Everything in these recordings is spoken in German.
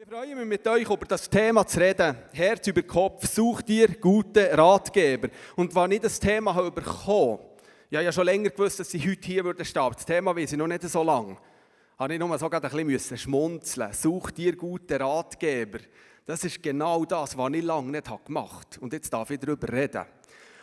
Ich freue mich mit euch über das Thema zu reden. Herz über Kopf, such dir gute Ratgeber. Und wenn ich das Thema habe bekommen ich habe ja schon länger gewusst, dass ich heute hier würde stehen. Das Thema weiß ich noch nicht so lange. Habe ich nur so ein bisschen schmunzeln Such dir gute Ratgeber. Das ist genau das, was ich lange nicht gemacht habe. Und jetzt darf ich darüber reden.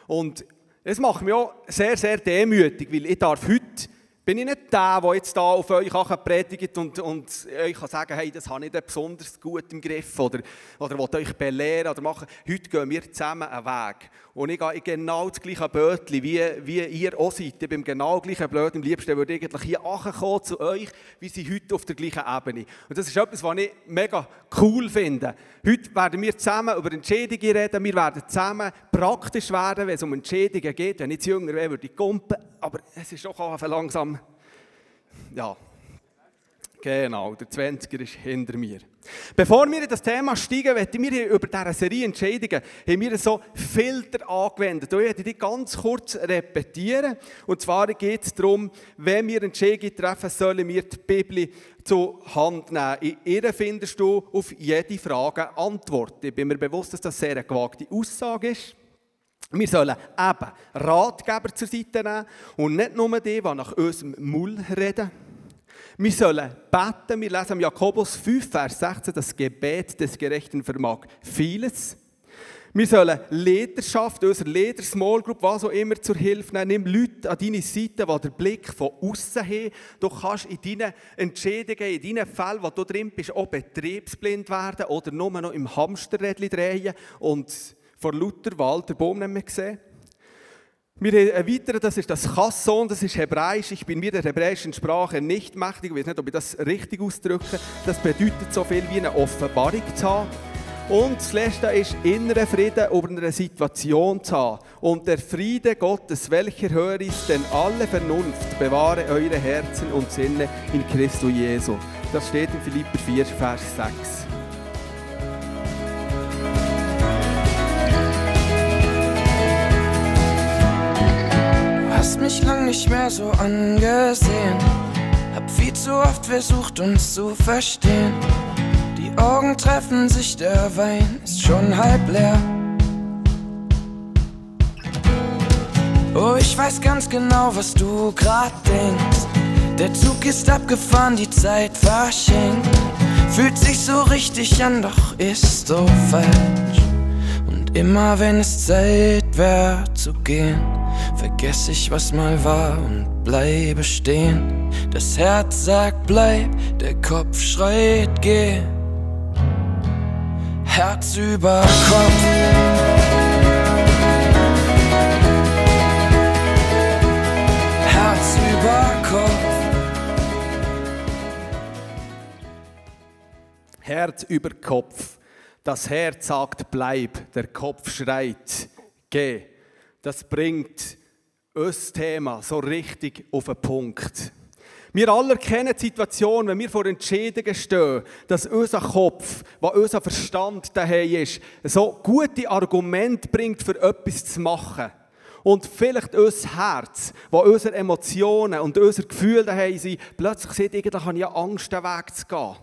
Und es macht mich auch sehr, sehr demütig, weil ich darf heute bin ich nicht der, der jetzt da auf euch predigt und, und euch kann sagen hey, das habe ich nicht besonders gut im Griff oder, oder will euch belehren oder machen. Heute gehen wir zusammen einen Weg. Und ich gehe in genau das gleiche Bötchen, wie, wie ihr auch seid. Ich bin genau gleichen Blöd. Am liebsten würde ich hier kommen zu euch, wie sie heute auf der gleichen Ebene. Und das ist etwas, was ich mega cool finde. Heute werden wir zusammen über Entschädigungen reden. Wir werden zusammen praktisch werden, wenn es um Entschädigungen geht. Wenn ich jetzt jünger wäre, würde ich kumpen. Aber es ist doch auch langsam ja, genau, der 20er ist hinter mir. Bevor wir in das Thema steigen, möchten wir über diese Serie Entscheidungen, haben wir so Filter angewendet. Ich werde die ganz kurz repetieren. Und zwar geht es darum, wenn wir Entscheidungen treffen, sollen wir die Bibel zur Hand nehmen. In ihr findest du auf jede Frage Antwort. Ich bin mir bewusst, dass das sehr eine gewagte Aussage ist. Wir sollen eben Ratgeber zur Seite nehmen und nicht nur die, die nach unserem Mull reden. Wir sollen beten. Wir lesen im Jakobus 5, Vers 16, das Gebet des Gerechten vermag vieles. Wir sollen Lederschaft, unsere Leder, Small Group, was auch immer zur Hilfe nehmen. Nimm Leute an deine Seite, die den Blick von außen haben. Du kannst in deinen Entscheidungen, in deinen Fällen, wo du drin bist, auch betriebsblind werden oder nur noch im Hamsterrädchen drehen und vor lauter Wahl den Baum nicht mehr gesehen. Wir erweitern, das ist das Chasson, das ist Hebräisch. Ich bin mir der hebräischen Sprache nicht mächtig. Ich weiß nicht, ob ich das richtig ausdrücke. Das bedeutet so viel wie eine Offenbarung zu haben. Und das Letzte ist innere Frieden über eine Situation zu haben. Und der Friede Gottes, welcher höher ist denn alle Vernunft, bewahre eure Herzen und Sinne in Christus Jesu. Das steht in Philipper 4, Vers 6. nicht mehr so angesehen. Hab viel zu oft versucht, uns zu verstehen. Die Augen treffen sich, der Wein ist schon halb leer. Oh, ich weiß ganz genau, was du grad denkst. Der Zug ist abgefahren, die Zeit verschenkt. Fühlt sich so richtig an, doch ist so falsch. Und immer wenn es Zeit wäre zu gehen Vergess ich, was mal war und bleibe stehen. Das Herz sagt bleib, der Kopf schreit geh. Herz über Kopf. Herz über Kopf. Herz über Kopf. Das Herz sagt bleib, der Kopf schreit geh. Das bringt unser Thema so richtig auf den Punkt. Wir alle kennen die Situation, wenn wir vor Entscheidungen stehen, dass unser Kopf, was unser Verstand daheim ist, so gute Argumente bringt, für etwas zu machen. Und vielleicht unser Herz, wo unsere Emotionen und unser Gefühl daheim sind, plötzlich sieht, irgendwie habe ich Angst, den Weg zu gehen.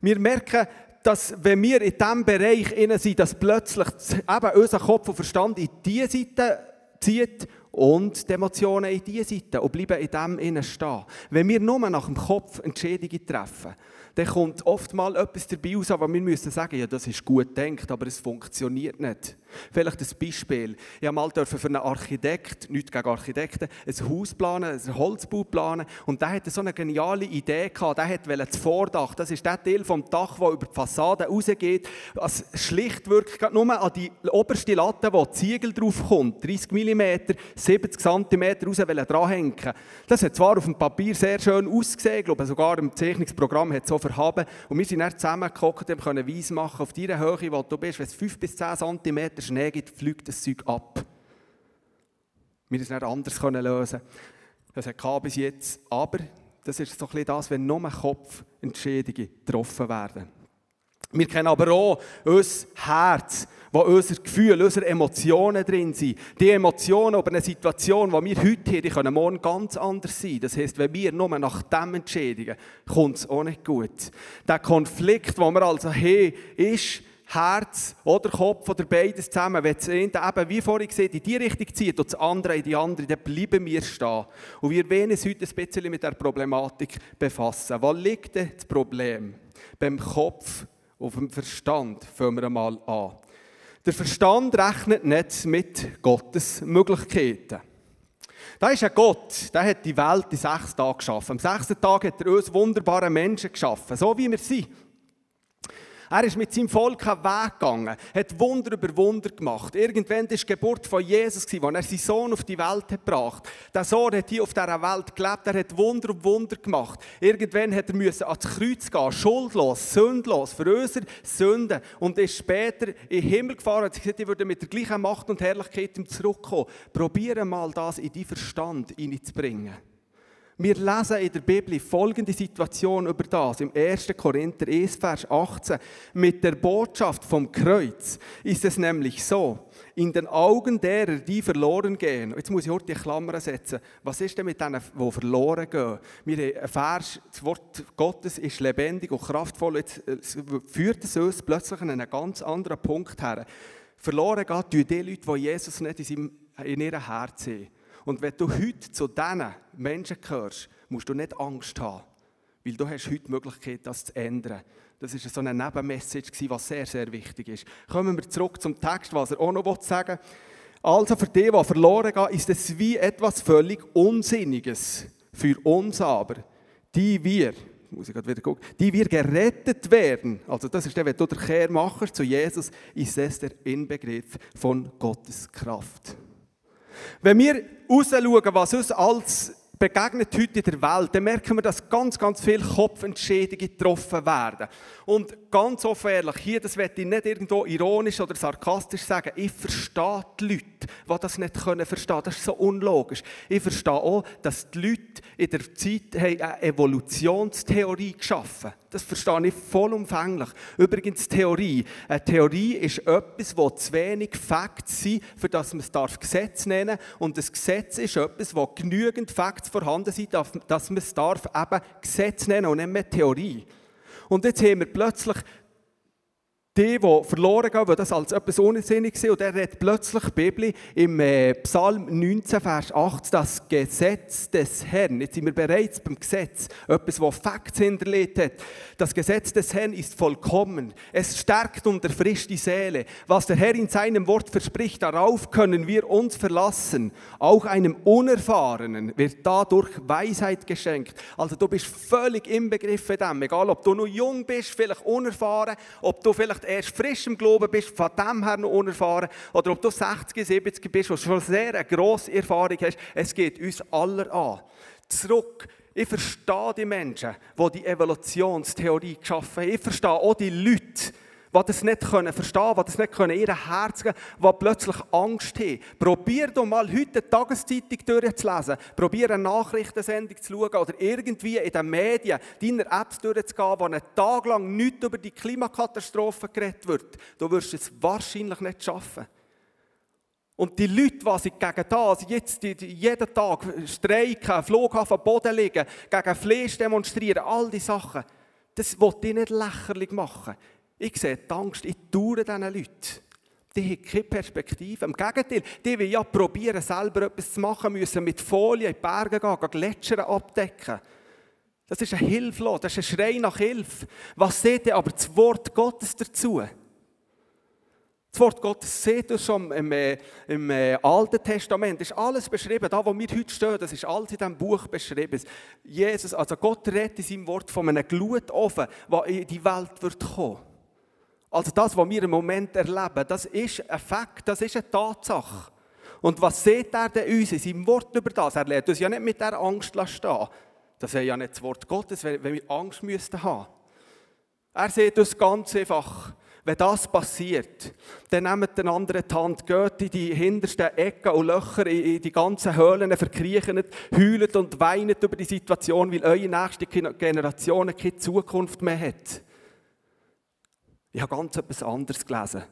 Wir merken, dass wenn wir in diesem Bereich sind, dass plötzlich eben unser Kopf und Verstand in diese Seite zieht und die Emotionen in diese Seite und bleiben in dem innen stehen. Wenn wir nur nach dem Kopf Entschädigungen treffen, dann kommt oft mal etwas dabei raus, aber wir müssen sagen, ja, das ist gut gedacht, aber es funktioniert nicht. Vielleicht ein Beispiel. Ich durfte mal für einen Architekt, nicht gegen Architekten, ein Haus planen, ein Holzbau planen. Und der hatte so eine geniale Idee gehabt. Der wollte das Vordach, das ist der Teil vom Dach, der über die Fassade rausgeht, als schlicht wirkt, nur an die oberste Latte, wo die Ziegel drauf kommt, 30 mm, 70 cm raus dranhängen. Das hat zwar auf dem Papier sehr schön ausgesehen, ich sogar im Zeichnungsprogramm hat es so verhaben. Und wir sind dann zusammengekocht und können weiss machen, auf deiner Höhe, wo du bist, wenn es 5 bis 10 cm Schnee gibt, fliegt das Zeug ab. Wir es nicht anders können lösen Das hat bis jetzt. Aber das ist so ein das, wenn nur Kopfentscheidungen getroffen werden. Wir kennen aber auch unser Herz, wo unser Gefühl, unsere Emotionen drin sind. Die Emotionen über eine Situation, die wir heute haben, die können morgen ganz anders sein. Das heisst, wenn wir nur nach dem entschädigen, kommt es auch nicht gut. Der Konflikt, den wir also haben, ist Herz oder Kopf oder beides zusammen. Wenn das eine eben, wie vorhin gesagt, in die Richtung zieht und das andere in die andere, dann bleiben wir stehen. Und wir wollen uns heute ein bisschen mit der Problematik befassen. Wo liegt denn das Problem? Beim Kopf, auf dem Verstand, fangen wir einmal an. Der Verstand rechnet nicht mit Gottes Möglichkeiten. Da ist ein Gott, der hat die Welt in sechs Tagen geschaffen. Am sechsten Tag hat er uns wunderbare Menschen geschaffen, so wie wir sind. Er ist mit seinem Volk einen Weg gegangen, hat Wunder über Wunder gemacht. Irgendwann war die Geburt von Jesus, als er seinen Sohn auf die Welt gebracht hat. Der Sohn hat hier auf dieser Welt gelebt, er hat Wunder um Wunder gemacht. Irgendwann hat er ans Kreuz gehen, schuldlos, sündlos, für unsere Sünden. Und ist später in den Himmel gefahren und hat gesagt, ich würde mit der gleichen Macht und Herrlichkeit zurückkommen. Probiere mal das in deinen Verstand hineinzubringen. Wir lesen in der Bibel folgende Situation über das, im 1. Korinther 1, Vers 18. Mit der Botschaft vom Kreuz ist es nämlich so, in den Augen derer, die verloren gehen. Jetzt muss ich heute die Klammern setzen. Was ist denn mit denen, die verloren gehen? Wir haben einen Vers, das Wort Gottes ist lebendig und kraftvoll. Jetzt führt es uns plötzlich an einen ganz anderen Punkt her. Verloren geht die Leute, die Jesus nicht in, seinem, in ihrem Herz haben. Und wenn du heute zu diesen Menschen gehörst, musst du nicht Angst haben, weil du hast heute die Möglichkeit, das zu ändern. Das war so eine Nebenmessage, was sehr, sehr wichtig ist. Kommen wir zurück zum Text, was er auch noch sagen will. Also für die, die verloren gehen, ist es wie etwas völlig Unsinniges. Für uns aber, die wir, muss ich wieder gucken, die wir gerettet werden, also das ist der, wenn du den Kehr machst zu Jesus, ist es der Inbegriff von Gottes Kraft. Wenn wir rausschauen, was uns als begegnet heute in der Welt, dann merken wir, dass ganz, ganz viele Kopfentscheidungen getroffen werden. Und ganz offen ehrlich, hier, das werde ich nicht irgendwo ironisch oder sarkastisch sagen, ich verstehe die Leute, die das nicht können verstehen. Das ist so unlogisch. Ich verstehe auch, dass die Leute in der Zeit eine Evolutionstheorie geschaffen haben. Das verstehe ich vollumfänglich. Übrigens, Theorie. Eine Theorie ist etwas, wo zu wenig Facts sind, für das man es Gesetz nennen darf. Und das Gesetz ist etwas, wo genügend Facts vorhanden sind, dass man es darf eben Gesetz nennen und nicht mehr Theorie. Und jetzt haben wir plötzlich die, die verloren gehen, weil das als etwas unsinnig ist. Und er redet plötzlich die Bibel im äh, Psalm 19, Vers 8, das Gesetz des Herrn. Jetzt sind wir bereits beim Gesetz, etwas, das Facts hinterlegt hat. Das Gesetz des Herrn ist vollkommen. Es stärkt und erfrischt die Seele. Was der Herr in seinem Wort verspricht, darauf können wir uns verlassen. Auch einem Unerfahrenen wird dadurch Weisheit geschenkt. Also du bist völlig im Begriff dem. Egal, ob du noch jung bist, vielleicht unerfahren, ob du vielleicht erst frisch im Glauben bist, von dem her noch unerfahren, oder ob du 60, 70 bist, und schon sehr eine grosse Erfahrung hast, es geht uns aller an. Zurück ich verstehe die Menschen, die die Evolutionstheorie geschaffen haben. Ich verstehe auch die Leute, die das nicht können verstehen können, die das nicht können ihr Herz geben die plötzlich Angst haben. Probier doch mal heute die Tageszeitung durchzulesen. Probier eine Nachrichtensendung zu schauen oder irgendwie in den Medien deiner Apps durchzugehen, wo einen Tag lang nichts über die Klimakatastrophe geredet wird. Du wirst es wahrscheinlich nicht schaffen. Und die Leute, die sich gegen das jetzt jeden Tag streiken, Flughafen Boden liegen, gegen Fleisch demonstrieren, all diese Sachen, das wollte ich nicht lächerlich machen. Ich sehe die Angst in Touren diesen Leuten. Die haben keine Perspektive. Im Gegenteil, die wollen ja probieren, selber etwas zu machen, müssen mit Folie in die Berge gehen, Gletscher abdecken. Das ist ein Hilflos, das ist ein Schrei nach Hilfe. Was seht ihr aber das Wort Gottes dazu? Das Wort Gottes seht ihr schon im, äh, im äh, Alten Testament. Das ist alles beschrieben. Da, wo wir heute stehen, das ist alles in diesem Buch beschrieben. Jesus, also Gott redet in seinem Wort von einem Glutofen, der in die Welt wird kommen. Also das, was wir im Moment erleben, das ist ein Fakt, das ist eine Tatsache. Und was sieht er denn uns in seinem Wort über das? Er lädt uns ja nicht mit der Angst stehen. Das ist ja nicht das Wort Gottes, wenn wir Angst müssten haben. Er sieht uns ganz einfach. Wenn das passiert, dann nehmt den anderen die Hand, geht in die hintersten Ecken und Löcher, in die ganzen Höhlen, verkriechen, heulen und weinen über die Situation, weil eure nächste Generation keine Zukunft mehr hat. Ich habe ganz etwas anderes gelesen.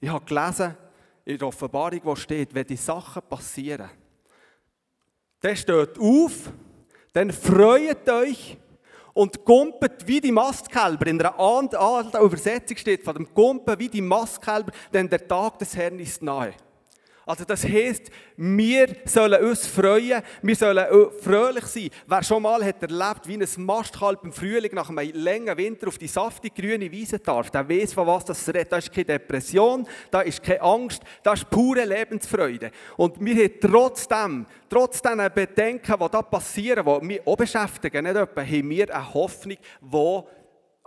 Ich habe gelesen in der Offenbarung, wo steht, wenn die Sachen passieren, dann steht auf, dann freut euch und gumpet wie die Mastkälber. In einer anderen Übersetzung steht von dem Gumpen wie die Mastkälber, denn der Tag des Herrn ist nahe. Also das heisst, wir sollen uns freuen, wir sollen fröhlich sein. Wer schon mal hat erlebt, wie ein Mastkalb im Frühling nach einem langen Winter auf die saftige grüne Wiese darf, der weiß, von was das redet. Da ist keine Depression, da ist keine Angst, da ist pure Lebensfreude. Und wir haben trotzdem, trotz diesen Bedenken, die da passieren, die mich auch beschäftigen, nicht etwa, haben wir eine Hoffnung, die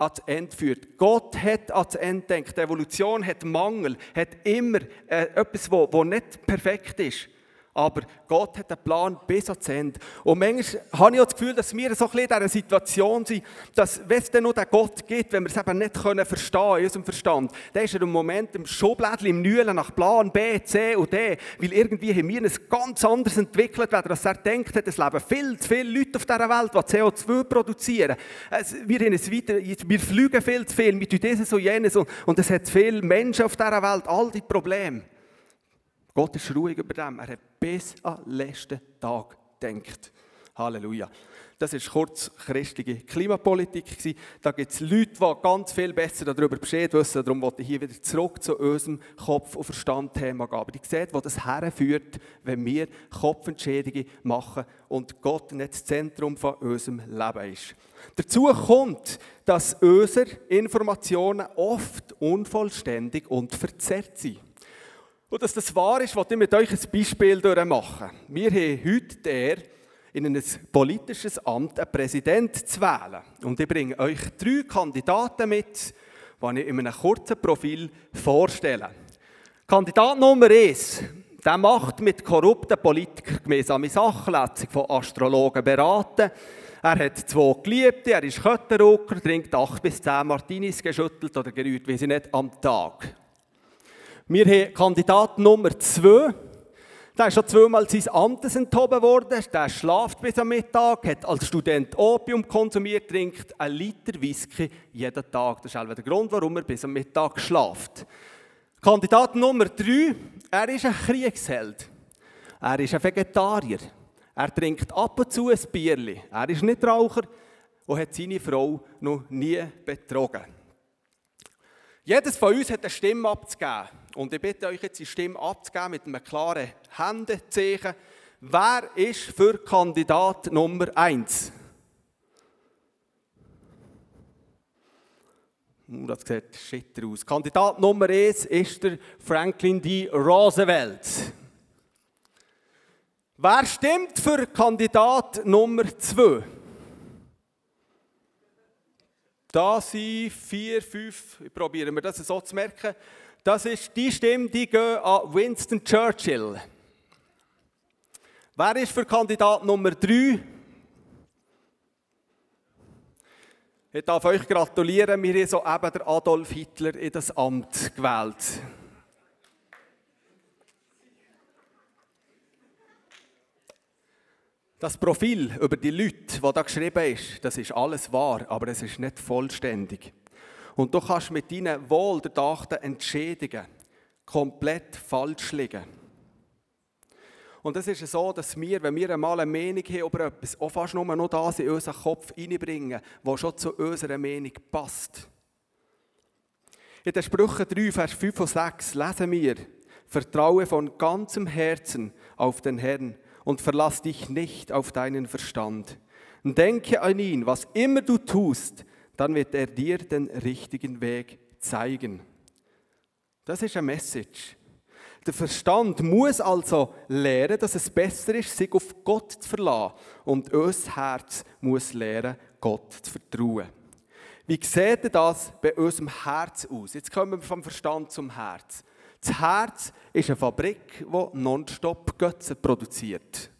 ans Ende führt. Gott hat ans Ende gedacht. Die Evolution hat Mangel, hat immer äh, etwas, was nicht perfekt ist. Aber Gott hat einen Plan bis ans Ende. Und manchmal habe ich auch das Gefühl, dass wir so ein in dieser Situation sind, dass, wenn es dann noch den Gott gibt, wenn wir es eben nicht können verstehen in unserem Verstand, dann ist er im Moment im Schublädchen, im Nühlen nach Plan B, C und D, weil irgendwie haben wir es ganz anders entwickelt, als er denkt hat. Es leben viel zu viele Leute auf dieser Welt, die CO2 produzieren. Wir, haben es weiter, wir fliegen viel zu viel, wir tun dieses und jenes und, und es hat viele Menschen auf dieser Welt, all die Probleme. Gott ist ruhig über dem. Er hat bis an den letzten Tag gedacht. Halleluja. Das war kurz christliche Klimapolitik. Da gibt es Leute, die ganz viel besser darüber Bescheid wissen. Darum wollte ich hier wieder zurück zu unserem Kopf- und Verstand-Thema gehen. Aber ihr seht, wo das herführt, wenn wir Kopfentschädigungen machen und Gott nicht das Zentrum von unserem Leben ist. Dazu kommt, dass unsere Informationen oft unvollständig und verzerrt sind. Und dass das wahr ist, wollte ich mit euch ein Beispiel machen. Wir haben heute der, in ein politisches Amt einen Präsident zu wählen. Und ich bringe euch drei Kandidaten mit, die ich in einem kurzen Profil vorstelle. Kandidat Nummer eins, der macht mit korrupten Politikern gemeinsame Sachletzung von Astrologen beraten. Er hat zwei Geliebte, er ist Kötterrucker, trinkt acht bis zehn Martinis geschüttelt oder gerührt, wie sie nicht, am Tag. Wir haben Kandidat Nummer zwei. Der ist schon zweimal seines Amtes enthoben worden. Der schlaft bis am Mittag, hat als Student Opium konsumiert, trinkt einen Liter Whisky jeden Tag. Das ist auch der Grund, warum er bis am Mittag schlaft. Kandidat Nummer drei, er ist ein Kriegsheld. Er ist ein Vegetarier. Er trinkt ab und zu ein Bierli. Er ist nicht Raucher und hat seine Frau noch nie betrogen. Jedes von uns hat eine Stimme abzugeben. Und ich bitte euch jetzt, die Stimme abzugeben mit einem klaren Händezeichen. Wer ist für Kandidat Nummer 1? Uh, das sieht schitter aus. Kandidat Nummer 1 ist der Franklin D. Roosevelt. Wer stimmt für Kandidat Nummer 2? Da sind vier, fünf, probieren wir das so zu merken. Das ist die Stimme, die geht an Winston Churchill. Wer ist für Kandidat Nummer 3? Ich darf euch gratulieren, wir haben soeben der Adolf Hitler in das Amt gewählt. Das Profil über die Leute, das da geschrieben ist, das ist alles wahr, aber es ist nicht vollständig. Und du kannst mit deinen wohlbedachten Entscheidungen komplett falsch liegen. Und es ist so, dass wir, wenn wir einmal eine Meinung haben über etwas, auch fast nur noch das in unseren Kopf reinbringen, was schon zu unserer Meinung passt. In den Sprüchen 3, Vers 5 und 6 lesen wir, Vertraue von ganzem Herzen auf den Herrn und verlass dich nicht auf deinen Verstand. Denke an ihn, was immer du tust, dann wird er dir den richtigen Weg zeigen. Das ist eine Message. Der Verstand muss also lernen, dass es besser ist, sich auf Gott zu verlassen. Und unser Herz muss lernen, Gott zu vertrauen. Wie sieht das bei unserem Herz aus? Jetzt kommen wir vom Verstand zum Herz. Das Herz ist eine Fabrik, die nonstop Götze produziert.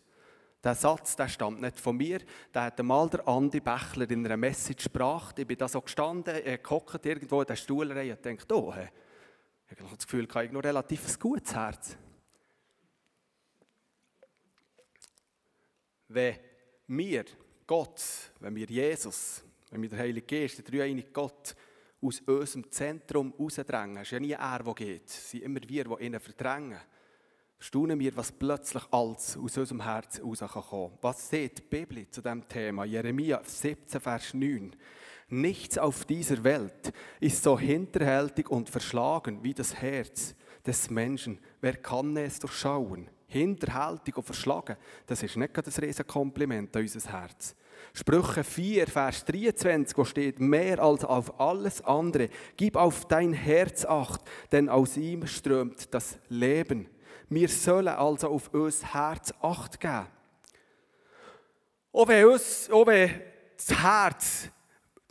Der Satz, der stammt nicht von mir, der hat einmal der Andi Bächler in einer Message gebracht. Ich bin da so gestanden, er gehockt irgendwo in der Stuhlreihe und denkt, oh, ich habe das Gefühl, ich habe noch relativ ein gutes Herz. Wenn wir Gott, wenn wir Jesus, wenn wir der Heilige Geist, der dreieinige Gott, aus unserem Zentrum rausdrängen. Es ist ja nie er, der geht. Es sind immer wir, die ihn verdrängen. Staunen wir, was plötzlich alles aus unserem Herz rauskommen kann. Was sagt die Bibel zu diesem Thema? Jeremia 17, Vers 9. Nichts auf dieser Welt ist so hinterhältig und verschlagen wie das Herz des Menschen. Wer kann es durchschauen? Hinterhältig und verschlagen, das ist nicht gerade ein Riesenkompliment an unser Herz. Sprüche 4, Vers 23, wo steht, mehr als auf alles andere, gib auf dein Herz acht, denn aus ihm strömt das Leben. Wir sollen also auf unser Herz Acht geben. Auch wenn, uns, auch wenn das Herz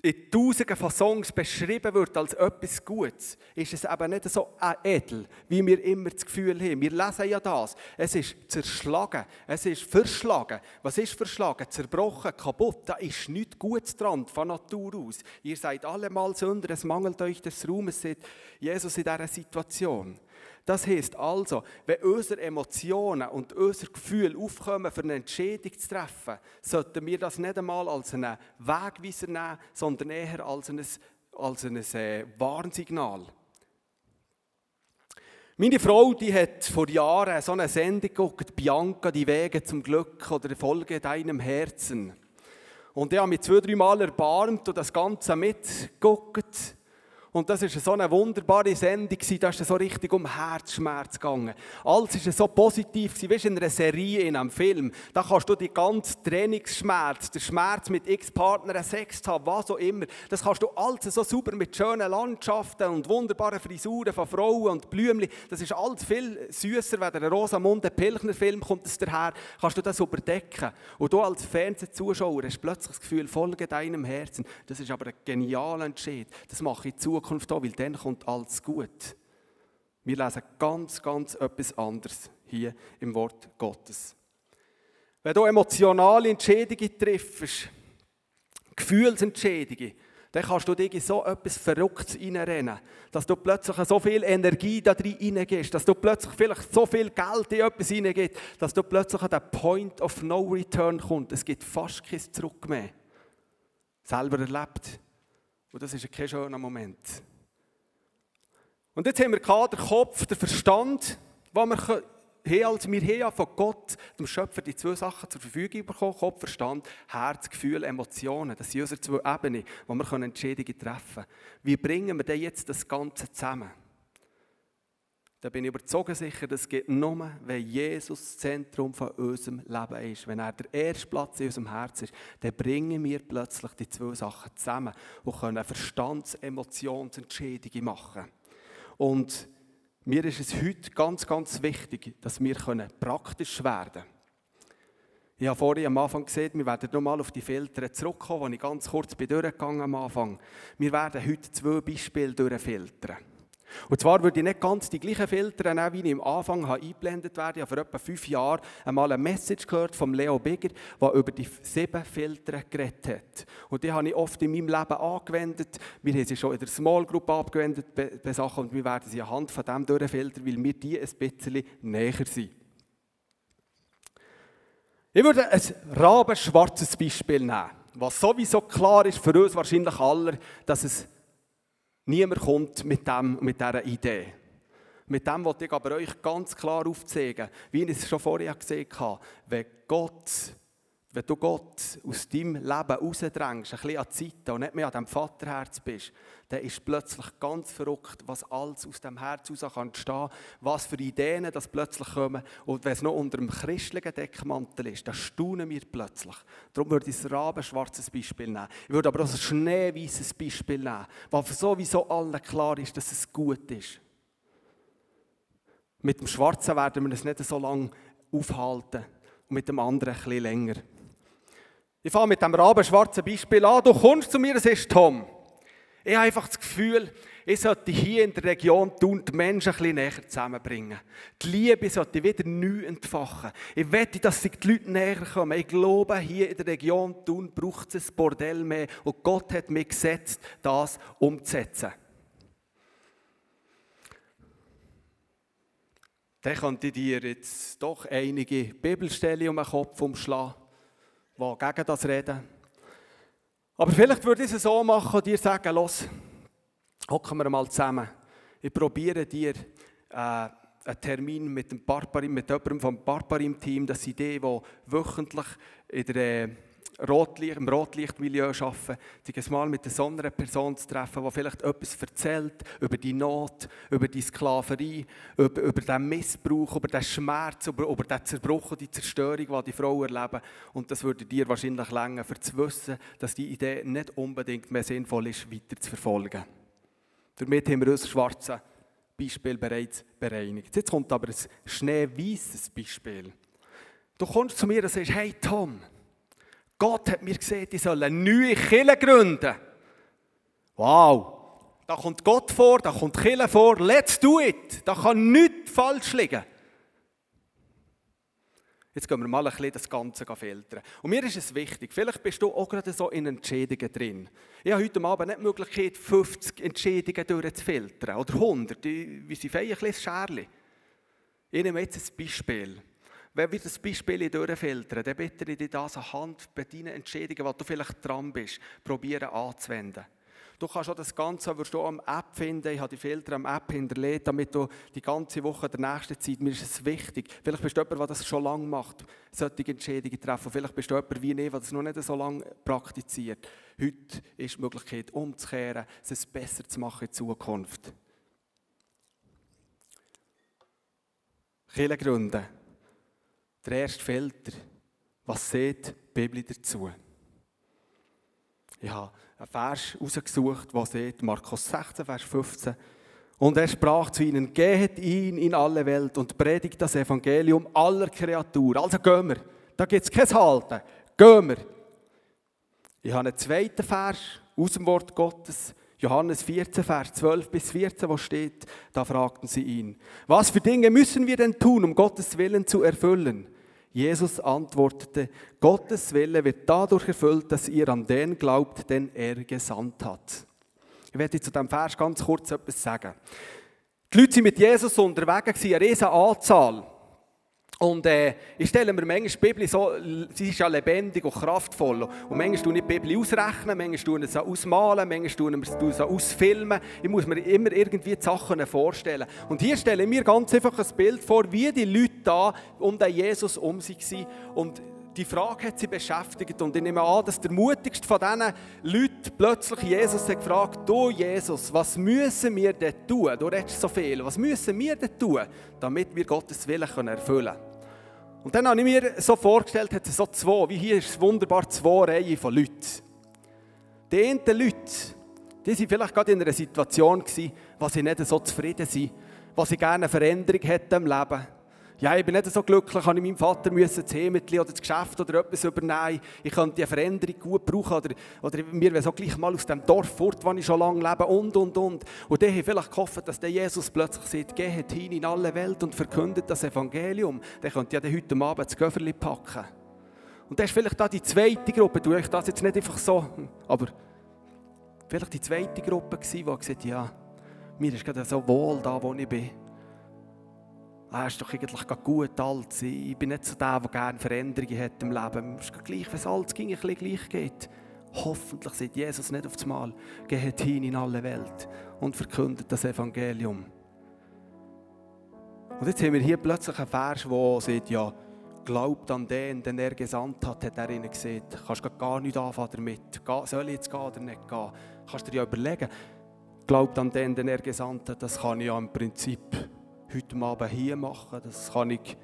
in Tausenden von Songs beschrieben wird als etwas Gutes, ist es eben nicht so edel, wie wir immer das Gefühl haben. Wir lesen ja das. Es ist zerschlagen, es ist verschlagen. Was ist verschlagen? Zerbrochen, kaputt. Da ist nichts Gutes dran von Natur aus. Ihr seid allemal Sünder, es mangelt euch des Ruhmes, sagt Jesus in dieser Situation. Das heißt also, wenn unsere Emotionen und unser Gefühl aufkommen, für eine Entscheidung zu treffen, sollten wir das nicht einmal als einen Wegweiser nehmen, sondern eher als ein, als ein äh, Warnsignal. Meine Frau, die hat vor Jahren so eine Sendung geguckt, Bianca, die Wege zum Glück oder Folge deinem Herzen. Und ich habe mich zwei, drei Mal erbarmt und das Ganze mitgeguckt. Und das ist so eine wunderbare Sendung, da ist so richtig um Herzschmerz gegangen. Alles ist so positiv, wie in einer Serie, in einem Film. Da kannst du die ganze Trainingsschmerz, den Schmerz mit X-Partnern, Sex haben, was auch immer, das kannst du alles so super mit schönen Landschaften und wunderbaren Frisuren von Frauen und Blümchen. Das ist alles viel süßer, wenn der Rosamunde Pilchner Film kommt es daher, kannst du das überdecken. Und du als Fernsehzuschauer hast plötzlich das Gefühl, folge deinem Herzen. Das ist aber ein genialer Entscheid. Das mache ich zu an, weil dann kommt alles gut. Wir lesen ganz, ganz etwas anderes hier im Wort Gottes. Wenn du emotionale Entscheidungen triffst, Gefühlsentscheidungen, dann kannst du dich in so etwas Verrücktes reinrennen, dass du plötzlich so viel Energie da drin reingehst, dass du plötzlich vielleicht so viel Geld in etwas reingehst, dass du plötzlich an den Point of No Return kommst. Es gibt fast kein Zurück mehr. Selber erlebt. Und das ist kein schöner Moment. Und jetzt haben wir den Kopf, den Verstand, wo wir haben, also wir haben von Gott, dem Schöpfer, die zwei Sachen zur Verfügung bekommen. Kopf, Verstand, Herz, Gefühl, Emotionen. Das sind unsere zwei Ebenen, wo wir Entscheidungen treffen können. Wie bringen wir denn jetzt das Ganze zusammen? Da bin ich überzogen sicher, das geht nur, wenn Jesus das Zentrum von unserem Leben ist. Wenn er der erste Platz in unserem Herz ist, dann bringen wir plötzlich die zwei Sachen zusammen und können Verstands-, Emotionsentscheidungen machen. Und mir ist es heute ganz, ganz wichtig, dass wir praktisch werden können. Ich habe vorhin am Anfang gesehen, wir werden nochmal auf die Filter zurückkommen, die ich ganz kurz durchgegangen am Anfang. Wir werden heute zwei Beispiele durchfiltern. Und zwar würde ich nicht ganz die gleichen Filter nehmen, wie ich am Anfang eingeblendet werde. Ich habe vor etwa fünf Jahren einmal eine Message gehört von Leo Bigger, der über die sieben Filter geredet hat. Und die habe ich oft in meinem Leben angewendet. Wir haben sie schon in der Small Group angewendet bei Sachen und wir werden sie anhand von dem durchfiltern, weil wir die ein bisschen näher sind. Ich würde ein rabenschwarzes Beispiel nehmen, was sowieso klar ist für uns wahrscheinlich alle, dass es Niemand kommt mit, dem, mit dieser Idee. Mit dem wollte ich aber euch ganz klar aufzeigen, wie ich es schon vorher gesehen habe, wenn Gott, wenn du Gott aus deinem Leben rausdrängst, ein bisschen an die Seite und nicht mehr an dem Vaterherz bist, dann ist plötzlich ganz verrückt, was alles aus dem Herz heraus kann entstehen, was für Ideen das plötzlich kommen. Und wenn es noch unter einem christlichen Deckmantel ist, dann staunen wir plötzlich. Darum würde ich ein rabenschwarzes Beispiel nehmen. Ich würde aber auch ein schneeweißes Beispiel nehmen, weil sowieso allen klar ist, dass es gut ist. Mit dem Schwarzen werden wir es nicht so lange aufhalten und mit dem anderen ein bisschen länger. Ich fange mit dem rabenschwarzen Beispiel an. Du kommst zu mir, es ist Tom. Ich habe einfach das Gefühl, ich sollte hier in der Region tun, die Menschen ein bisschen näher zusammenbringen. Die Liebe sollte wieder neu entfachen. Ich wette, dass sich die Leute näher kommen. Ich glaube, hier in der Region tun braucht es ein Bordell mehr. Und Gott hat mich gesetzt, das umzusetzen. Dann könnte ich dir jetzt doch einige Bibelstellen um den Kopf umschlagen, die gegen das reden. Aber vielleicht würde ich es so machen und dir sagen, los, hocken wir mal zusammen. Ich probiere dir äh, einen Termin mit, dem Barbarim, mit jemandem vom Barbarim-Team, das sind die, die wöchentlich in der äh, Rotlicht, im Rotlichtmilieu arbeiten, sich mal mit so einer Person zu treffen, die vielleicht etwas erzählt über die Not, über die Sklaverei, über, über den Missbrauch, über den Schmerz, über, über den Zerbruch und die Zerstörung, die die Frauen erleben. Und das würde dir wahrscheinlich länger, um zu wissen, dass die Idee nicht unbedingt mehr sinnvoll ist, weiter zu verfolgen. Damit haben wir unser schwarzes Beispiel bereits bereinigt. Jetzt kommt aber ein schneeweißes Beispiel. Du kommst zu mir und sagst, hey Tom, Gott hat mir gesagt, ich soll eine neue Kirche gründen. Wow! Da kommt Gott vor, da kommt Kirche vor. Let's do it! Da kann nichts falsch liegen. Jetzt gehen wir mal ein bisschen das Ganze filtern. Und mir ist es wichtig, vielleicht bist du auch gerade so in Entscheidungen drin. Ich habe heute Abend nicht die Möglichkeit, 50 Entscheidungen durchzufiltern. Oder 100. Wie sie ein bisschen Scherli. Ich nehme jetzt ein Beispiel. Wenn wir das Beispiel durchfiltern, dann bitte ich dich das anhand bei deinen Entscheidungen, was du vielleicht dran bist, probieren anzuwenden. Du kannst auch das Ganze, wirst du am App finden, ich habe die Filter am App hinterlegt, damit du die ganze Woche der nächsten Zeit, mir ist es wichtig, vielleicht bist du jemand, der das schon lange macht, solche Entscheidungen treffen, vielleicht bist du jemand wie ich, der das noch nicht so lange praktiziert. Heute ist die Möglichkeit umzukehren, es besser zu machen in Zukunft. Kirche gründen der erste Filter. Was sieht die Bibel dazu? Ich habe einen Vers rausgesucht, der sieht, Markus 16, Vers 15. Und er sprach zu ihnen, geht ihn in alle Welt und predigt das Evangelium aller Kreatur. Also gehen wir. Da gibt es kein Halten. Gehen wir. Ich habe einen zweiten Vers aus dem Wort Gottes, Johannes 14, Vers 12 bis 14, wo steht, da fragten sie ihn, was für Dinge müssen wir denn tun, um Gottes Willen zu erfüllen? Jesus antwortete, Gottes Wille wird dadurch erfüllt, dass ihr an den glaubt, den er gesandt hat. Ich werde zu diesem Vers ganz kurz etwas sagen. Die Leute sind mit Jesus unterwegs, eine riesige Anzahl. Und äh, ich stelle mir manchmal die Bibel so, sie ist ja lebendig und kraftvoll. Und manchmal tue ich die Bibel ausrechnen, manchmal tue ich sie ausmalen, manchmal tue ich sie ausfilmen. Ich muss mir immer irgendwie die Sachen vorstellen. Und hier stelle ich mir ganz einfach ein Bild vor, wie die Leute da um den Jesus um sich waren. Und die Frage hat sie beschäftigt. Und ich nehme an, dass der mutigste von diesen Leuten plötzlich Jesus hat gefragt, du Jesus, was müssen wir denn tun? Du redest so viel. Was müssen wir denn tun, damit wir Gottes Willen erfüllen können? Und dann habe ich mir so vorgestellt, hat es so zwei, wie hier ist wunderbar, zwei Reihen von Leuten. Die einen Leute, die waren vielleicht gerade in einer Situation gewesen, wo sie nicht so zufrieden sind, wo sie gerne eine Veränderung hätten im Leben ja, ich bin nicht so glücklich, habe ich meinem Vater müssen das Hemetli oder das Geschäft oder etwas übernehmen. Ich könnte die Veränderung gut brauchen oder, oder mir wäre so gleich mal aus dem Dorf fort, wo ich schon lange lebe und, und, und. Und die haben vielleicht gehofft, dass der Jesus plötzlich sagt, geht hin in alle Welt und verkündet das Evangelium. Der könnte ja heute Abend das Göfferli packen. Und das ist vielleicht da die zweite Gruppe, tue ich das jetzt nicht einfach so, aber vielleicht die zweite Gruppe die gesagt ja, mir ist gerade so wohl da, wo ich bin er ist doch eigentlich gut alt. Ich bin nicht so der, der gerne Veränderungen hat im Leben. Es ist gleich, wenn es alt ging, ein bisschen gleich geht. Hoffentlich sieht Jesus nicht aufs Mal. Geht hin in alle Welt und verkündet das Evangelium. Und jetzt haben wir hier plötzlich einen Vers, der sagt, ja, glaubt an den, den er gesandt hat, hat er ihnen gesagt. Du kannst gar nicht anfangen damit. Soll ich jetzt gehen oder nicht gehen? Kannst du dir ja überlegen. Glaubt an den, den er gesandt hat, das kann ich ja im Prinzip heute Abend hier machen, das kann ich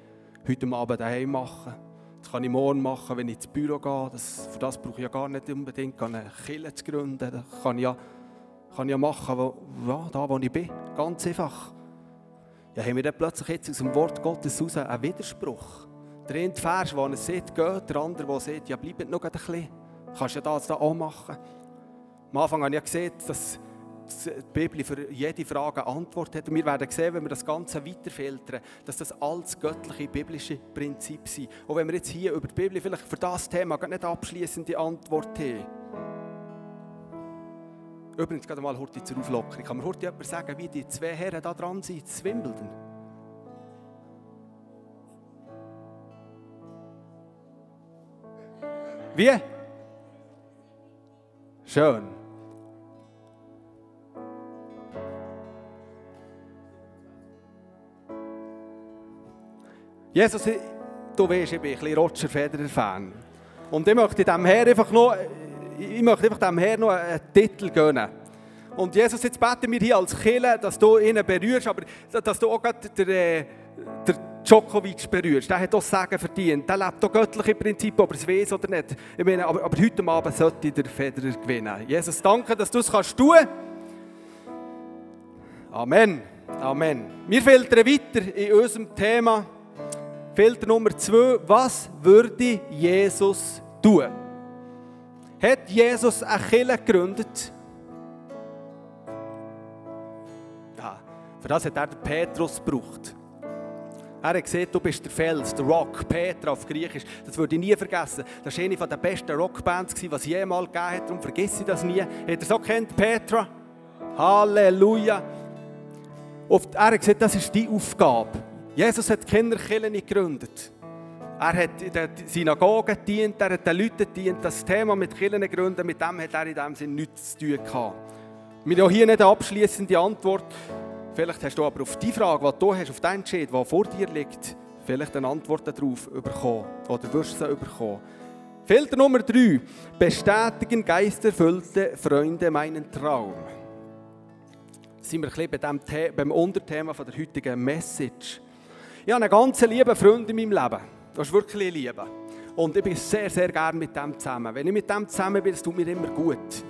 heute Abend daheim machen, das kann ich morgen machen, wenn ich ins Büro gehe. Das, für das brauche ich ja gar nicht unbedingt eine Kirche zu gründen. Das kann ich ja, kann ich ja machen, wo, ja, da wo ich bin. Ganz einfach. Ja, haben wir dann plötzlich jetzt aus dem Wort Gottes heraus einen Widerspruch. Der eine Vers, wo er sagt, geht, der andere, der sagt, ja, bleib noch ein bisschen. Kannst ja das da auch machen. Am Anfang habe ich ja gesehen, dass die Bibel für jede Frage eine Antwort hat. Und wir werden sehen, wenn wir das Ganze weiterfiltern, dass das alles göttliche, biblische Prinzip sind. Und wenn wir jetzt hier über die Bibel vielleicht für das Thema nicht abschließende Antwort haben. Übrigens, gerade mal heute zur Auflockerung. Kann mir heute jemand sagen, wie die zwei Herren da dran sind, zu Wimbledon? Wie? Jesus, du weißt, ich bin ein bisschen Roger Federer-Fan. Und ich möchte dem Herr einfach noch, ich möchte einfach dem Herr noch einen Titel gönnen. Und Jesus, jetzt beten wir hier als Killer, dass du ihn berührst, aber dass du auch gerade den, äh, den Djokovic berührst. Der hat auch Sagen verdient. Der lebt auch göttliche Prinzipien, ob er es weiß oder nicht. Ich meine, aber, aber heute Abend sollte der Federer gewinnen. Jesus, danke, dass du es kannst tun. Amen. Amen. Wir filtern weiter in unserem Thema. Filter Nummer zwei. Was würde Jesus tun? Hat Jesus eine Kirche gegründet? Ja, für das hat er den Petrus gebraucht. Er hat gesehen, du bist der Fels, der Rock, Petra auf Griechisch. Das würde ich nie vergessen. Das war eine der besten Rockbands, die es jemals gegeben hat. Darum vergesse ich das nie. Hat er so kennt, Petra? Halleluja. er hat gesagt, das ist die Aufgabe. Jesus hat Kinderkirchen gegründet. Er hat in den Synagogen gedient, er hat den Leuten gedient. Das Thema mit Kirchen gründen, mit dem hat er in dem Sinne nichts zu tun gehabt. Wir haben hier nicht eine abschließende Antwort. Vielleicht hast du aber auf die Frage, die du hast, auf den Entscheid, der vor dir liegt, vielleicht eine Antwort darauf bekommen. Oder wirst du sie bekommen. Filter Nummer drei. Bestätigen geisterfüllte Freunde meinen Traum. Sind wir ein bisschen bei beim Unterthema der heutigen Message. Ich habe einen ganz lieben Freund in meinem Leben. Das ist wirklich Liebe. Und ich bin sehr, sehr gerne mit dem zusammen. Wenn ich mit dem zusammen bin, das tut mir immer gut.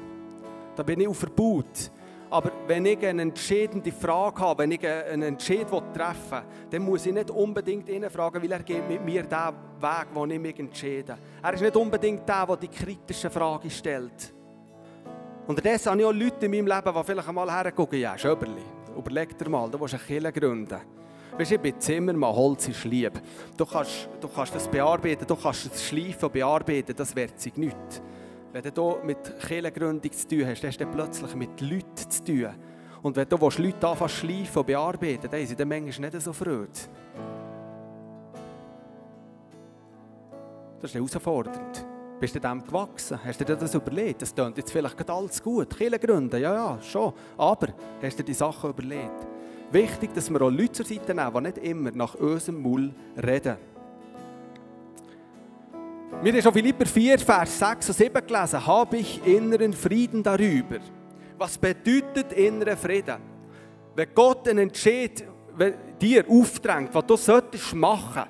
Da bin ich auf Verbot. Aber wenn ich eine entscheidende Frage habe, wenn ich einen Entscheid treffen will, dann muss ich nicht unbedingt ihn fragen, weil er geht mit mir den Weg, den ich mich entscheide. Er ist nicht unbedingt der, der die kritischen Fragen stellt. Unterdessen habe ich auch Leute in meinem Leben, die vielleicht einmal hergucken, ja, Schöberli, überleg dir mal, du willst eine Kirche gründen. Weißt du, ich bin Zimmermann, Holz ist lieb. Du kannst, du kannst das bearbeiten, du kannst das schleifen und bearbeiten, das wird sich nicht. Wenn du hier mit Kirchengründung zu tun hast, dann hast du plötzlich mit Leuten zu tun. Und wenn du Leute anfangen zu schleifen und bearbeiten, dann sind sie manchmal nicht so Freude. Das ist herausfordernd. Bist du dem gewachsen? Hast du dir das überlegt? Das klingt jetzt vielleicht alles gut. Kirche ja, ja, schon. Aber hast du dir die Sachen überlegt? Wichtig, dass wir auch Leute zur Seite nehmen, die nicht immer nach unserem Mull reden. Wir haben schon Philipper 4, Vers 6 und 7 gelesen. Habe ich inneren Frieden darüber? Was bedeutet innerer Frieden? Wenn Gott einen Entscheid dir aufdrängt, was du solltest machen,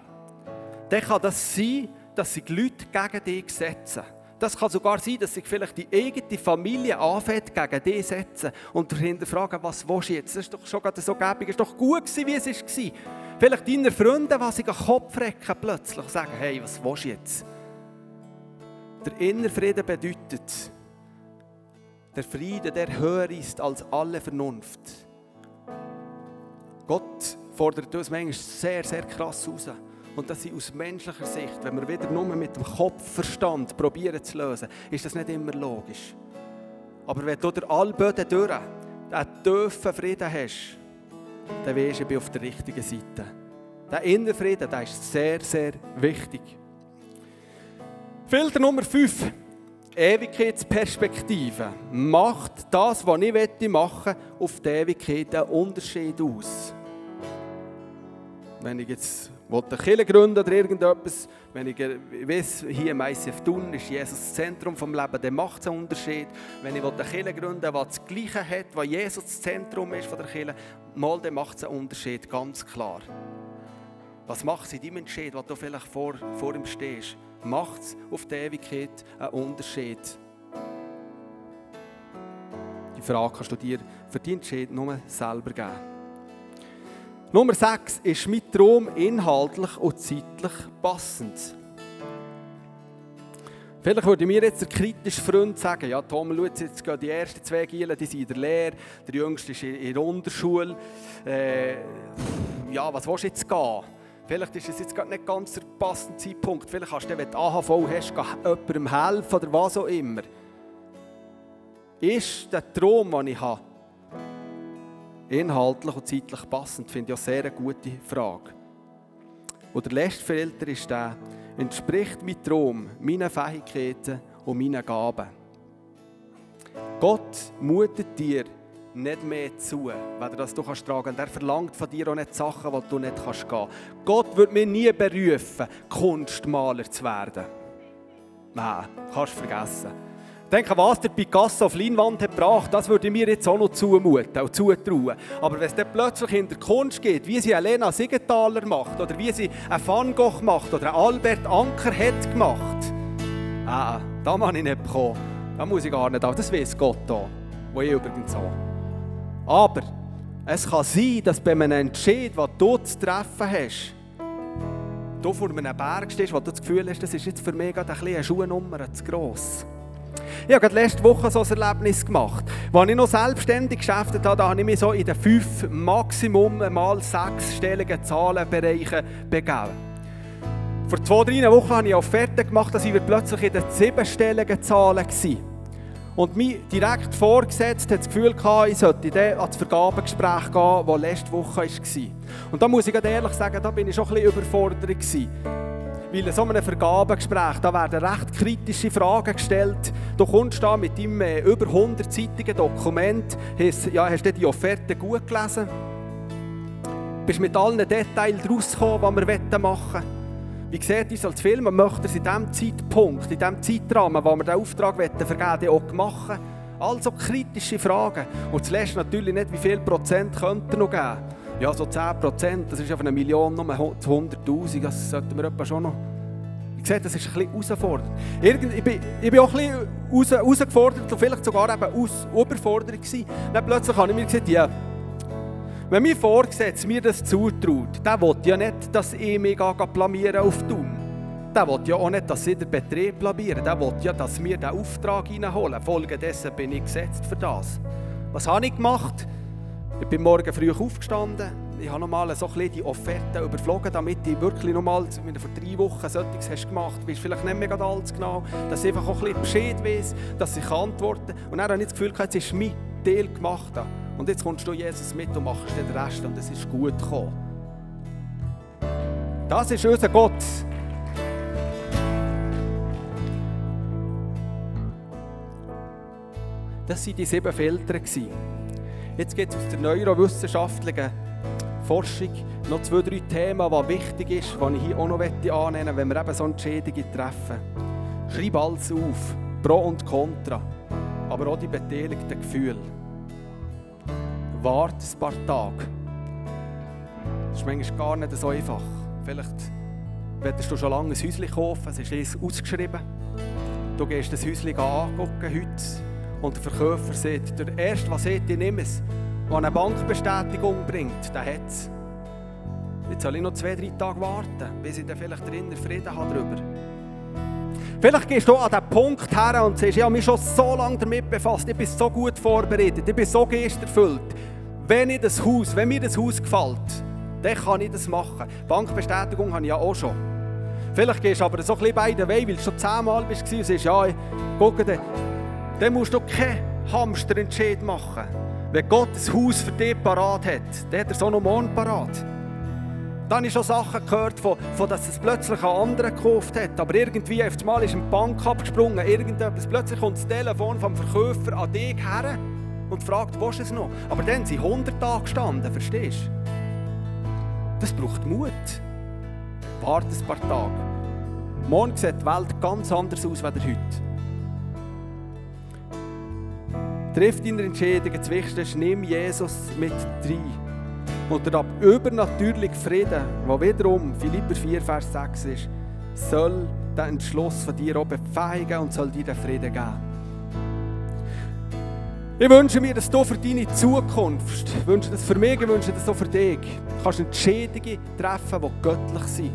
dann kann das sein, dass sich Leute gegen dich setzen. Das kann sogar sein, dass sich vielleicht die eigene Familie anfängt, gegen dich setzen und hinterfragen, was willst du jetzt? Das ist doch schon gerade so gäbig, war doch gut gewesen, wie es war. Vielleicht deine Freunde, die sich den Kopf recken plötzlich sagen, hey, was willst du jetzt? Der innere Frieden bedeutet, der Friede, der höher ist als alle Vernunft. Gott fordert uns manchmal sehr, sehr krass raus. Und das ist aus menschlicher Sicht, wenn wir wieder nur mit dem Kopfverstand probieren zu lösen, ist das nicht immer logisch. Aber wenn du der Allböden durch einen tiefen Frieden hast, dann weisst du, ich bin auf der richtigen Seite. Der innere Frieden, der ist sehr, sehr wichtig. Filter Nummer 5. Ewigkeitsperspektive. Macht das, was ich machen möchte, auf die Ewigkeit einen Unterschied aus? Wenn ich jetzt eine Kirche gründen oder irgendetwas, wenn ich weiß, hier im ICF Thun ist Jesus das Zentrum des Lebens, dann macht es einen Unterschied. Wenn ich eine Kirche gründen will, die das Gleiche hat, was Jesus das Zentrum ist von der Kirche, mal, dann macht es einen Unterschied, ganz klar. Was macht es in deinem Entscheid, wo du vielleicht vor, vor ihm stehst? Macht es auf die Ewigkeit einen Unterschied? Die Frage kannst du dir für deinen Entscheid nur selber geben. Nummer 6 ist mit Traum inhaltlich und zeitlich passend. Vielleicht würde mir jetzt der kritische Freund sagen, ja Tom, schau jetzt gehen die ersten zwei Gielen, die sind in der Lehre, der Jüngste ist in der Unterschule. Äh, ja, was willst du jetzt gehen? Vielleicht ist es jetzt gerade nicht ganz der passende Zeitpunkt. Vielleicht kannst du, wenn du AHV hast, jemandem helfen oder was auch immer. Ist der Traum, den ich habe, inhaltlich und zeitlich passend? Finde ich eine sehr gute Frage. Und der letzte Filter ist der, entspricht mein Traum meinen Fähigkeiten und meinen Gaben? Gott mutet dir nicht mehr zu, weder das du kannst tragen. Und er verlangt von dir auch nicht Sachen, die du nicht kannst gehen. Gott wird mir nie berufen, Kunstmaler zu werden. Nein, kannst du vergessen. Denke, was der Picasso auf Leinwand hat gebracht, das würde mir jetzt auch noch zumuten und zutrauen. Aber wenn es dann plötzlich in der Kunst geht, wie sie Elena Siegenthaler macht, oder wie sie ein Van Gogh macht, oder ein Albert Anker hat gemacht, ah, da muss ich nicht bekommen. Da muss ich gar nicht, aber das weiß Gott auch. Wo ich übrigens auch. Aber es kann sein, dass bei einem Entscheid, den du zu treffen hast, du vor einem Berg stehst, wo du das Gefühl hast, das ist jetzt für mich gerade ein bisschen eine Schuhnummer zu gross. Ich habe gerade letzte Woche so ein Erlebnis gemacht. Als ich noch selbstständig geschäftet habe, da habe ich mich so in den fünf, Maximum mal sechsstelligen Zahlenbereichen begeben. Vor zwei, drei Wochen habe ich Offerten gemacht, dass ich plötzlich in den siebenstelligen Zahlen war. Und mein direkt vorgesetzt hat das Gefühl gehabt, ich sollte dann an das Vergabegespräch gehen, das letzte Woche war. Und da muss ich ehrlich sagen, da bin ich schon ein bisschen überfordert gewesen. Weil in so einem Vergabegespräch, da werden recht kritische Fragen gestellt. Du kommst da mit deinem äh, über 100-seitigen Dokument, hast, ja, hast du die Offerte gut gelesen? Bist mit allen Details rausgekommen, die wir machen wollen? Wie sieht uns als Film, möchte es in diesem Zeitpunkt, in diesem Zeitrahmen, wo wir den Auftrag vergeben auch machen? Also kritische Fragen. Und zuletzt natürlich nicht, wie viel Prozent könnte noch geben ja, so 10 Prozent, das ist auf einer Million nur 100'000, das sollten wir etwa schon noch... Sehe, das ist ein bisschen herausfordernd. Ich bin, ich bin auch ein bisschen herausgefordert und vielleicht sogar eben aus, überfordert gewesen. Dann plötzlich habe ich mir gesagt, ja, wenn mein Vorgesetzter mir das zutraut, der will ja nicht, dass ich mich blamieren auf Dumm. Der will ja auch nicht, dass ich den Betrieb blamieren. Der will ja, dass wir den Auftrag reinholen. Folgedessen bin ich gesetzt für das. Was habe ich gemacht? Ich bin morgen früh aufgestanden. Ich habe nochmal so ein die Offerte überflogen, damit ich wirklich nochmal, wenn du vor drei Wochen solches hast gemacht, weißt vielleicht nicht mehr alles genau, dass ich einfach auch ein bisschen Bescheid weiß, dass ich antworten kann. Und dann habe ich das Gefühl, jetzt ist mein Teil gemacht. Und jetzt kommst du Jesus mit und machst den Rest und es ist gut gekommen. Das ist unser Gott. Das waren die sieben Filter. Jetzt gibt es aus der neurowissenschaftlichen Forschung noch zwei, drei Themen, die wichtig sind, die ich hier auch noch annehmen möchte, wenn wir eben so Entscheidungen treffen. Schreib alles auf, Pro und Contra, aber auch die beteiligten Gefühle. Warte ein paar Tage. Das ist manchmal gar nicht so einfach. Vielleicht willst du schon lange ein Häuschen kaufen, es ist ausgeschrieben. Du gehst das Häuschen angucken heute und der Verkäufer sagt, der Erste, was sagt, ich nehme es, der eine Bankbestätigung bringt, der hat es. Jetzt soll ich noch zwei, drei Tage warten, bis ich dann vielleicht drinnen Frieden habe darüber. Vielleicht gehst du an diesen Punkt her und sagst, ich habe mich schon so lange damit befasst, ich bin so gut vorbereitet, ich bin so gesterfüllt. Wenn, ich das Haus, wenn mir das Haus gefällt, dann kann ich das machen. Bankbestätigung habe ich ja auch schon. Vielleicht gehst du aber so ein bisschen beide Wege, weil du schon zehnmal bist und sagst, ja, guck, dann musst du keinen Hamsterentscheid machen. Wenn Gott ein Haus für dich parat hat, dann hat er so noch morgen parat. Dann habe ich schon Sachen gehört, von, von, dass es plötzlich ein anderer gekauft hat. Aber irgendwie auf einmal ist eine Bank abgesprungen, irgendetwas. Plötzlich kommt das Telefon vom Verkäufer an dich her und fragt, wo ist es noch? Aber dann sind 100 Tage gestanden, verstehst du? Das braucht Mut. Warte ein paar Tage. Morgen sieht die Welt ganz anders aus als heute. Triff deine Entscheidungen. Ist, nimm Jesus mit rein. Und der übernatürliche Frieden, der wiederum Philipper 4, Vers 6 ist, soll den Entschluss von dir auch befähigen und soll dir den Frieden geben. Ich wünsche mir, dass du für deine Zukunft, ich wünsche das für mich, ich wünsche das auch für dich, kannst Entscheidungen treffen, die göttlich sind.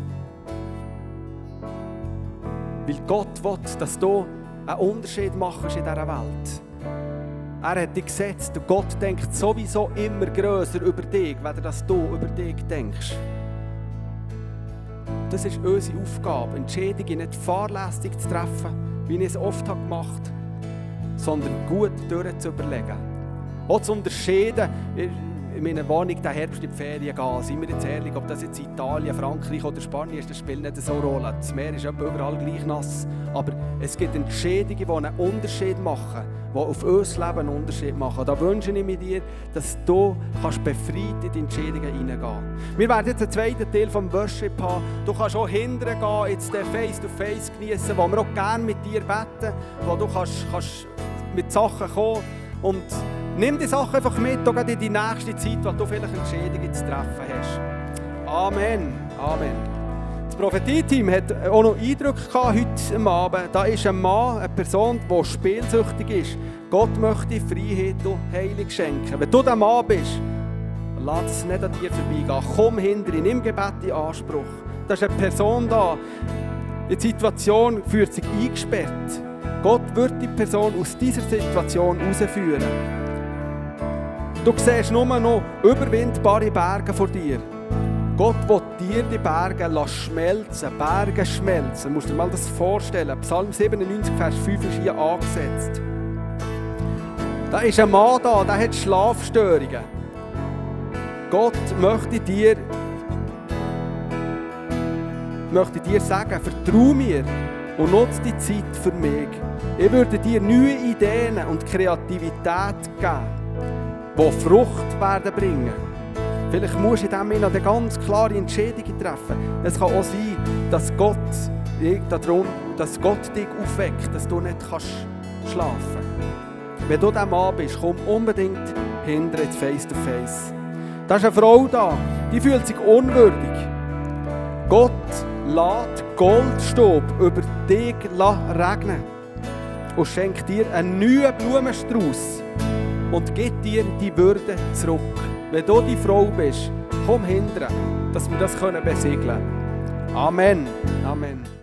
Weil Gott will, dass du einen Unterschied machst in dieser Welt. Er hat dich gesetzt Gott denkt sowieso immer größer über dich, wenn dass du über dich denkst. Das ist unsere Aufgabe, Entscheidungen nicht fahrlässig zu treffen, wie ich es oft gemacht habe, sondern gut durchzuüberlegen. Auch zu unterscheiden, in meiner Wohnung den Herbst in die Ferien gehen. Seien wir jetzt ehrlich, ob das jetzt Italien, Frankreich oder Spanien ist, das spielt nicht so eine Rolle. Das Meer ist überall gleich nass. Aber es gibt Entscheidungen, die einen Unterschied machen, die auf unser Leben einen Unterschied machen. Da wünsche ich mir dir, dass du kannst befreit in die Entscheidungen hineingehen Wir werden jetzt einen zweiten Teil vom Worship haben. Du kannst auch hindern gehen, jetzt den Face-to-Face genießen, wo wir auch gerne mit dir beten, wo du kannst, kannst mit Sachen kommen und nimm die Sachen einfach mit, auch in die nächste Zeit, wo du vielleicht Entscheidungen zu treffen hast. Amen. Amen. Das Prophetie-Team hat auch noch Eindrücke gehabt heute Abend. Da ist ein Mann, eine Person, die spielsüchtig ist. Gott möchte Freiheit und Heilung schenken. Wenn du der Mann bist, lass es nicht an dir vorbeigehen. Komm hinter nimm Gebet in Anspruch. Da ist eine Person da. Die Situation fühlt sich eingesperrt. Gott wird die Person aus dieser Situation herausführen. Du siehst nur noch überwindbare Berge vor dir. Gott will dir die Berge schmelzen, Berge schmelzen. Du musst dir mal das vorstellen. Psalm 97, Vers 5 ist hier angesetzt. Da ist ein Mann da, der hat Schlafstörungen. Gott möchte dir, möchte dir sagen, vertrau mir und nutze die Zeit für mich. Ich würde dir neue Ideen und Kreativität geben, die Frucht werden bringen. Vielleicht musst du in diesem Moment eine ganz klare Entscheidungen treffen. Es kann auch sein, dass Gott, dass Gott dich aufweckt, dass du nicht kannst schlafen kannst. Wenn du dieser Mann bist, komm unbedingt hinter ins Face-to-Face. Da ist eine Frau da, die fühlt sich unwürdig. Gott lässt Goldstaub über dich regnen und schenkt dir einen neuen Blumenstrauß und gibt dir die Würde zurück. Wenn du die Frau bist, komm hinterher, dass wir das besiegeln können. Amen. Amen.